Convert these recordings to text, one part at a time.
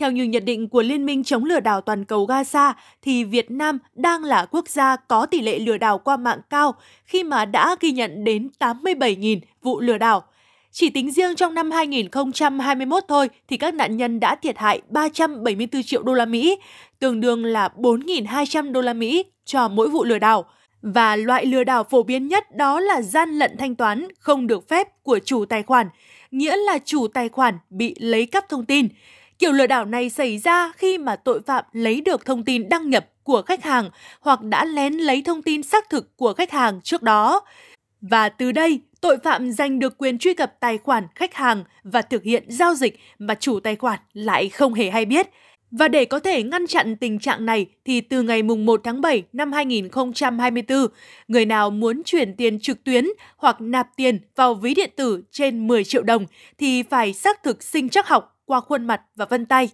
theo như nhận định của Liên minh chống lừa đảo toàn cầu Gaza, thì Việt Nam đang là quốc gia có tỷ lệ lừa đảo qua mạng cao khi mà đã ghi nhận đến 87.000 vụ lừa đảo. Chỉ tính riêng trong năm 2021 thôi thì các nạn nhân đã thiệt hại 374 triệu đô la Mỹ, tương đương là 4.200 đô la Mỹ cho mỗi vụ lừa đảo. Và loại lừa đảo phổ biến nhất đó là gian lận thanh toán không được phép của chủ tài khoản, nghĩa là chủ tài khoản bị lấy cắp thông tin. Kiểu lừa đảo này xảy ra khi mà tội phạm lấy được thông tin đăng nhập của khách hàng hoặc đã lén lấy thông tin xác thực của khách hàng trước đó. Và từ đây, tội phạm giành được quyền truy cập tài khoản khách hàng và thực hiện giao dịch mà chủ tài khoản lại không hề hay biết. Và để có thể ngăn chặn tình trạng này thì từ ngày mùng 1 tháng 7 năm 2024, người nào muốn chuyển tiền trực tuyến hoặc nạp tiền vào ví điện tử trên 10 triệu đồng thì phải xác thực sinh chắc học qua khuôn mặt và vân tay.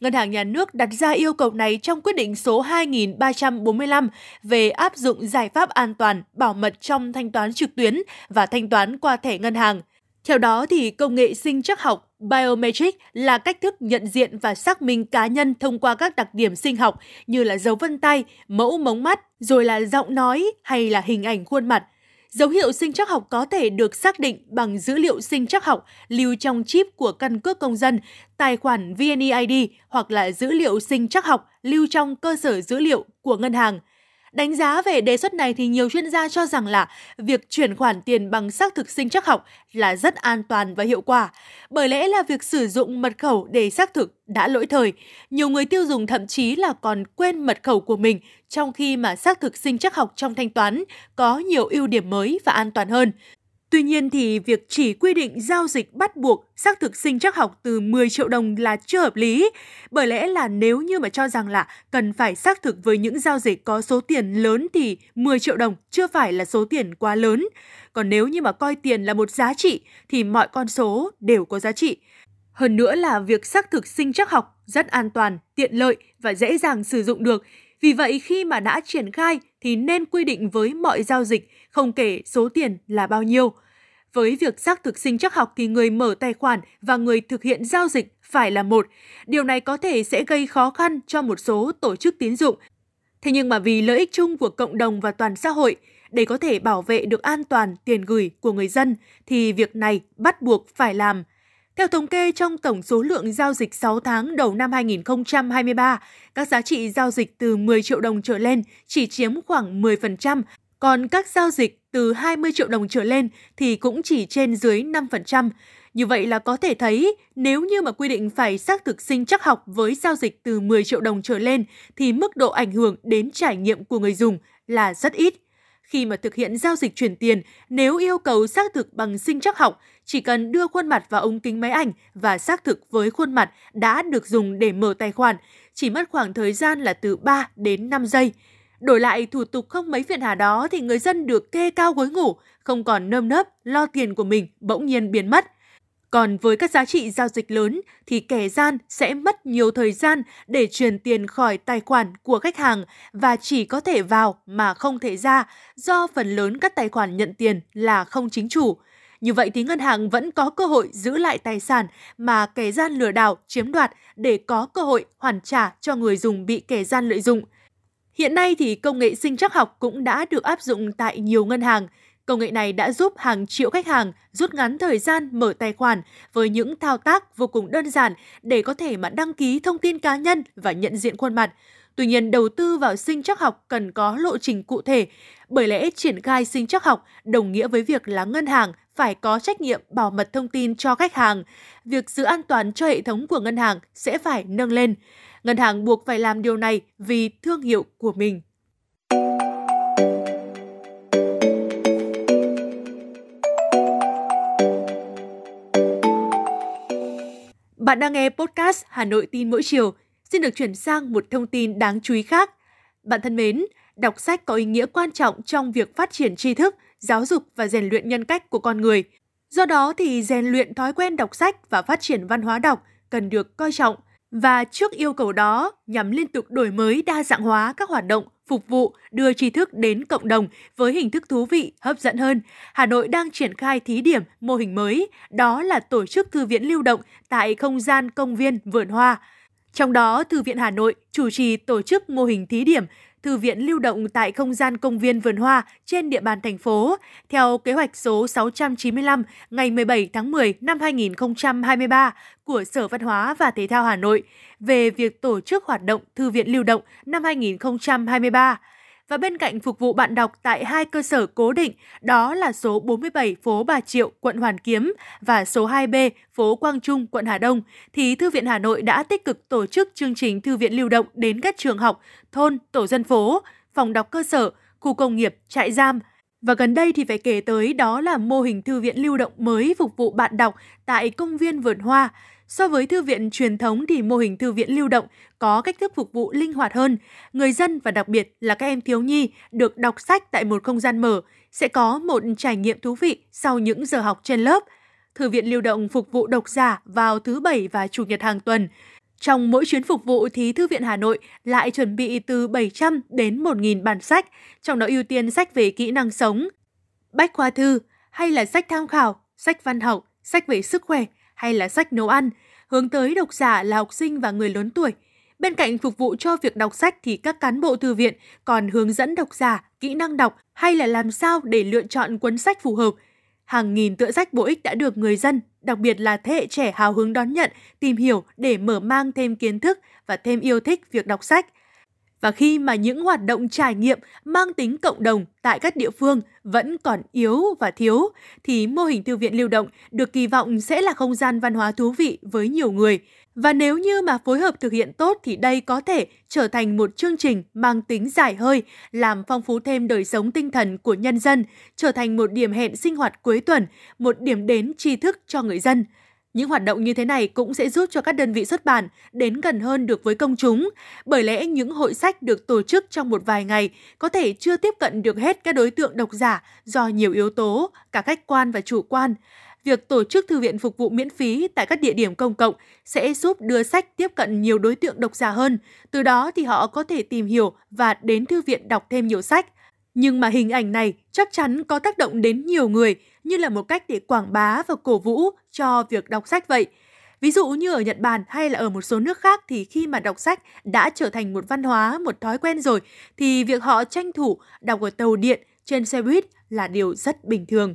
Ngân hàng Nhà nước đặt ra yêu cầu này trong quyết định số 2345 về áp dụng giải pháp an toàn, bảo mật trong thanh toán trực tuyến và thanh toán qua thẻ ngân hàng. Theo đó thì công nghệ sinh chắc học Biometric là cách thức nhận diện và xác minh cá nhân thông qua các đặc điểm sinh học như là dấu vân tay, mẫu mống mắt, rồi là giọng nói hay là hình ảnh khuôn mặt – Dấu hiệu sinh chắc học có thể được xác định bằng dữ liệu sinh chắc học lưu trong chip của căn cước công dân, tài khoản VNeID hoặc là dữ liệu sinh chắc học lưu trong cơ sở dữ liệu của ngân hàng. Đánh giá về đề xuất này thì nhiều chuyên gia cho rằng là việc chuyển khoản tiền bằng xác thực sinh chắc học là rất an toàn và hiệu quả, bởi lẽ là việc sử dụng mật khẩu để xác thực đã lỗi thời. Nhiều người tiêu dùng thậm chí là còn quên mật khẩu của mình trong khi mà xác thực sinh chắc học trong thanh toán có nhiều ưu điểm mới và an toàn hơn. Tuy nhiên thì việc chỉ quy định giao dịch bắt buộc xác thực sinh chắc học từ 10 triệu đồng là chưa hợp lý, bởi lẽ là nếu như mà cho rằng là cần phải xác thực với những giao dịch có số tiền lớn thì 10 triệu đồng chưa phải là số tiền quá lớn. Còn nếu như mà coi tiền là một giá trị thì mọi con số đều có giá trị. Hơn nữa là việc xác thực sinh chắc học rất an toàn, tiện lợi và dễ dàng sử dụng được. Vì vậy khi mà đã triển khai thì nên quy định với mọi giao dịch, không kể số tiền là bao nhiêu. Với việc xác thực sinh chắc học thì người mở tài khoản và người thực hiện giao dịch phải là một. Điều này có thể sẽ gây khó khăn cho một số tổ chức tín dụng. Thế nhưng mà vì lợi ích chung của cộng đồng và toàn xã hội, để có thể bảo vệ được an toàn tiền gửi của người dân thì việc này bắt buộc phải làm. Theo thống kê trong tổng số lượng giao dịch 6 tháng đầu năm 2023, các giá trị giao dịch từ 10 triệu đồng trở lên chỉ chiếm khoảng 10%, còn các giao dịch từ 20 triệu đồng trở lên thì cũng chỉ trên dưới 5%. Như vậy là có thể thấy nếu như mà quy định phải xác thực sinh chắc học với giao dịch từ 10 triệu đồng trở lên thì mức độ ảnh hưởng đến trải nghiệm của người dùng là rất ít. Khi mà thực hiện giao dịch chuyển tiền, nếu yêu cầu xác thực bằng sinh chắc học, chỉ cần đưa khuôn mặt vào ống kính máy ảnh và xác thực với khuôn mặt đã được dùng để mở tài khoản, chỉ mất khoảng thời gian là từ 3 đến 5 giây. Đổi lại thủ tục không mấy phiền hà đó thì người dân được kê cao gối ngủ, không còn nơm nớp lo tiền của mình bỗng nhiên biến mất. Còn với các giá trị giao dịch lớn thì kẻ gian sẽ mất nhiều thời gian để truyền tiền khỏi tài khoản của khách hàng và chỉ có thể vào mà không thể ra, do phần lớn các tài khoản nhận tiền là không chính chủ. Như vậy thì ngân hàng vẫn có cơ hội giữ lại tài sản mà kẻ gian lừa đảo, chiếm đoạt để có cơ hội hoàn trả cho người dùng bị kẻ gian lợi dụng. Hiện nay thì công nghệ sinh trắc học cũng đã được áp dụng tại nhiều ngân hàng. Công nghệ này đã giúp hàng triệu khách hàng rút ngắn thời gian mở tài khoản với những thao tác vô cùng đơn giản để có thể mà đăng ký thông tin cá nhân và nhận diện khuôn mặt. Tuy nhiên, đầu tư vào sinh chắc học cần có lộ trình cụ thể, bởi lẽ triển khai sinh chắc học đồng nghĩa với việc là ngân hàng phải có trách nhiệm bảo mật thông tin cho khách hàng. Việc giữ an toàn cho hệ thống của ngân hàng sẽ phải nâng lên. Ngân hàng buộc phải làm điều này vì thương hiệu của mình. Bạn đang nghe podcast Hà Nội tin mỗi chiều. Xin được chuyển sang một thông tin đáng chú ý khác. Bạn thân mến, đọc sách có ý nghĩa quan trọng trong việc phát triển tri thức, giáo dục và rèn luyện nhân cách của con người. Do đó thì rèn luyện thói quen đọc sách và phát triển văn hóa đọc cần được coi trọng. Và trước yêu cầu đó, nhằm liên tục đổi mới đa dạng hóa các hoạt động phục vụ đưa tri thức đến cộng đồng với hình thức thú vị, hấp dẫn hơn. Hà Nội đang triển khai thí điểm mô hình mới, đó là tổ chức thư viện lưu động tại không gian công viên Vườn Hoa. Trong đó, Thư viện Hà Nội chủ trì tổ chức mô hình thí điểm thư viện lưu động tại không gian công viên Vườn Hoa trên địa bàn thành phố. Theo kế hoạch số 695 ngày 17 tháng 10 năm 2023 của Sở Văn hóa và Thể thao Hà Nội về việc tổ chức hoạt động thư viện lưu động năm 2023 và bên cạnh phục vụ bạn đọc tại hai cơ sở cố định, đó là số 47 phố Bà Triệu, quận Hoàn Kiếm và số 2B, phố Quang Trung, quận Hà Đông, thì Thư viện Hà Nội đã tích cực tổ chức chương trình thư viện lưu động đến các trường học, thôn, tổ dân phố, phòng đọc cơ sở, khu công nghiệp, trại giam, và gần đây thì phải kể tới đó là mô hình thư viện lưu động mới phục vụ bạn đọc tại công viên Vườn Hoa. So với thư viện truyền thống thì mô hình thư viện lưu động có cách thức phục vụ linh hoạt hơn. Người dân và đặc biệt là các em thiếu nhi được đọc sách tại một không gian mở sẽ có một trải nghiệm thú vị sau những giờ học trên lớp. Thư viện lưu động phục vụ độc giả vào thứ Bảy và Chủ nhật hàng tuần. Trong mỗi chuyến phục vụ thì Thư viện Hà Nội lại chuẩn bị từ 700 đến 1.000 bản sách, trong đó ưu tiên sách về kỹ năng sống, bách khoa thư hay là sách tham khảo, sách văn học, sách về sức khỏe hay là sách nấu ăn, hướng tới độc giả là học sinh và người lớn tuổi. Bên cạnh phục vụ cho việc đọc sách thì các cán bộ thư viện còn hướng dẫn độc giả kỹ năng đọc hay là làm sao để lựa chọn cuốn sách phù hợp. Hàng nghìn tựa sách bổ ích đã được người dân, đặc biệt là thế hệ trẻ hào hứng đón nhận, tìm hiểu để mở mang thêm kiến thức và thêm yêu thích việc đọc sách. Và khi mà những hoạt động trải nghiệm mang tính cộng đồng tại các địa phương vẫn còn yếu và thiếu, thì mô hình thư viện lưu động được kỳ vọng sẽ là không gian văn hóa thú vị với nhiều người. Và nếu như mà phối hợp thực hiện tốt thì đây có thể trở thành một chương trình mang tính dài hơi, làm phong phú thêm đời sống tinh thần của nhân dân, trở thành một điểm hẹn sinh hoạt cuối tuần, một điểm đến tri thức cho người dân. Những hoạt động như thế này cũng sẽ giúp cho các đơn vị xuất bản đến gần hơn được với công chúng, bởi lẽ những hội sách được tổ chức trong một vài ngày có thể chưa tiếp cận được hết các đối tượng độc giả do nhiều yếu tố, cả khách quan và chủ quan. Việc tổ chức thư viện phục vụ miễn phí tại các địa điểm công cộng sẽ giúp đưa sách tiếp cận nhiều đối tượng độc giả hơn, từ đó thì họ có thể tìm hiểu và đến thư viện đọc thêm nhiều sách. Nhưng mà hình ảnh này chắc chắn có tác động đến nhiều người như là một cách để quảng bá và cổ vũ cho việc đọc sách vậy. Ví dụ như ở Nhật Bản hay là ở một số nước khác thì khi mà đọc sách đã trở thành một văn hóa, một thói quen rồi thì việc họ tranh thủ đọc ở tàu điện, trên xe buýt là điều rất bình thường.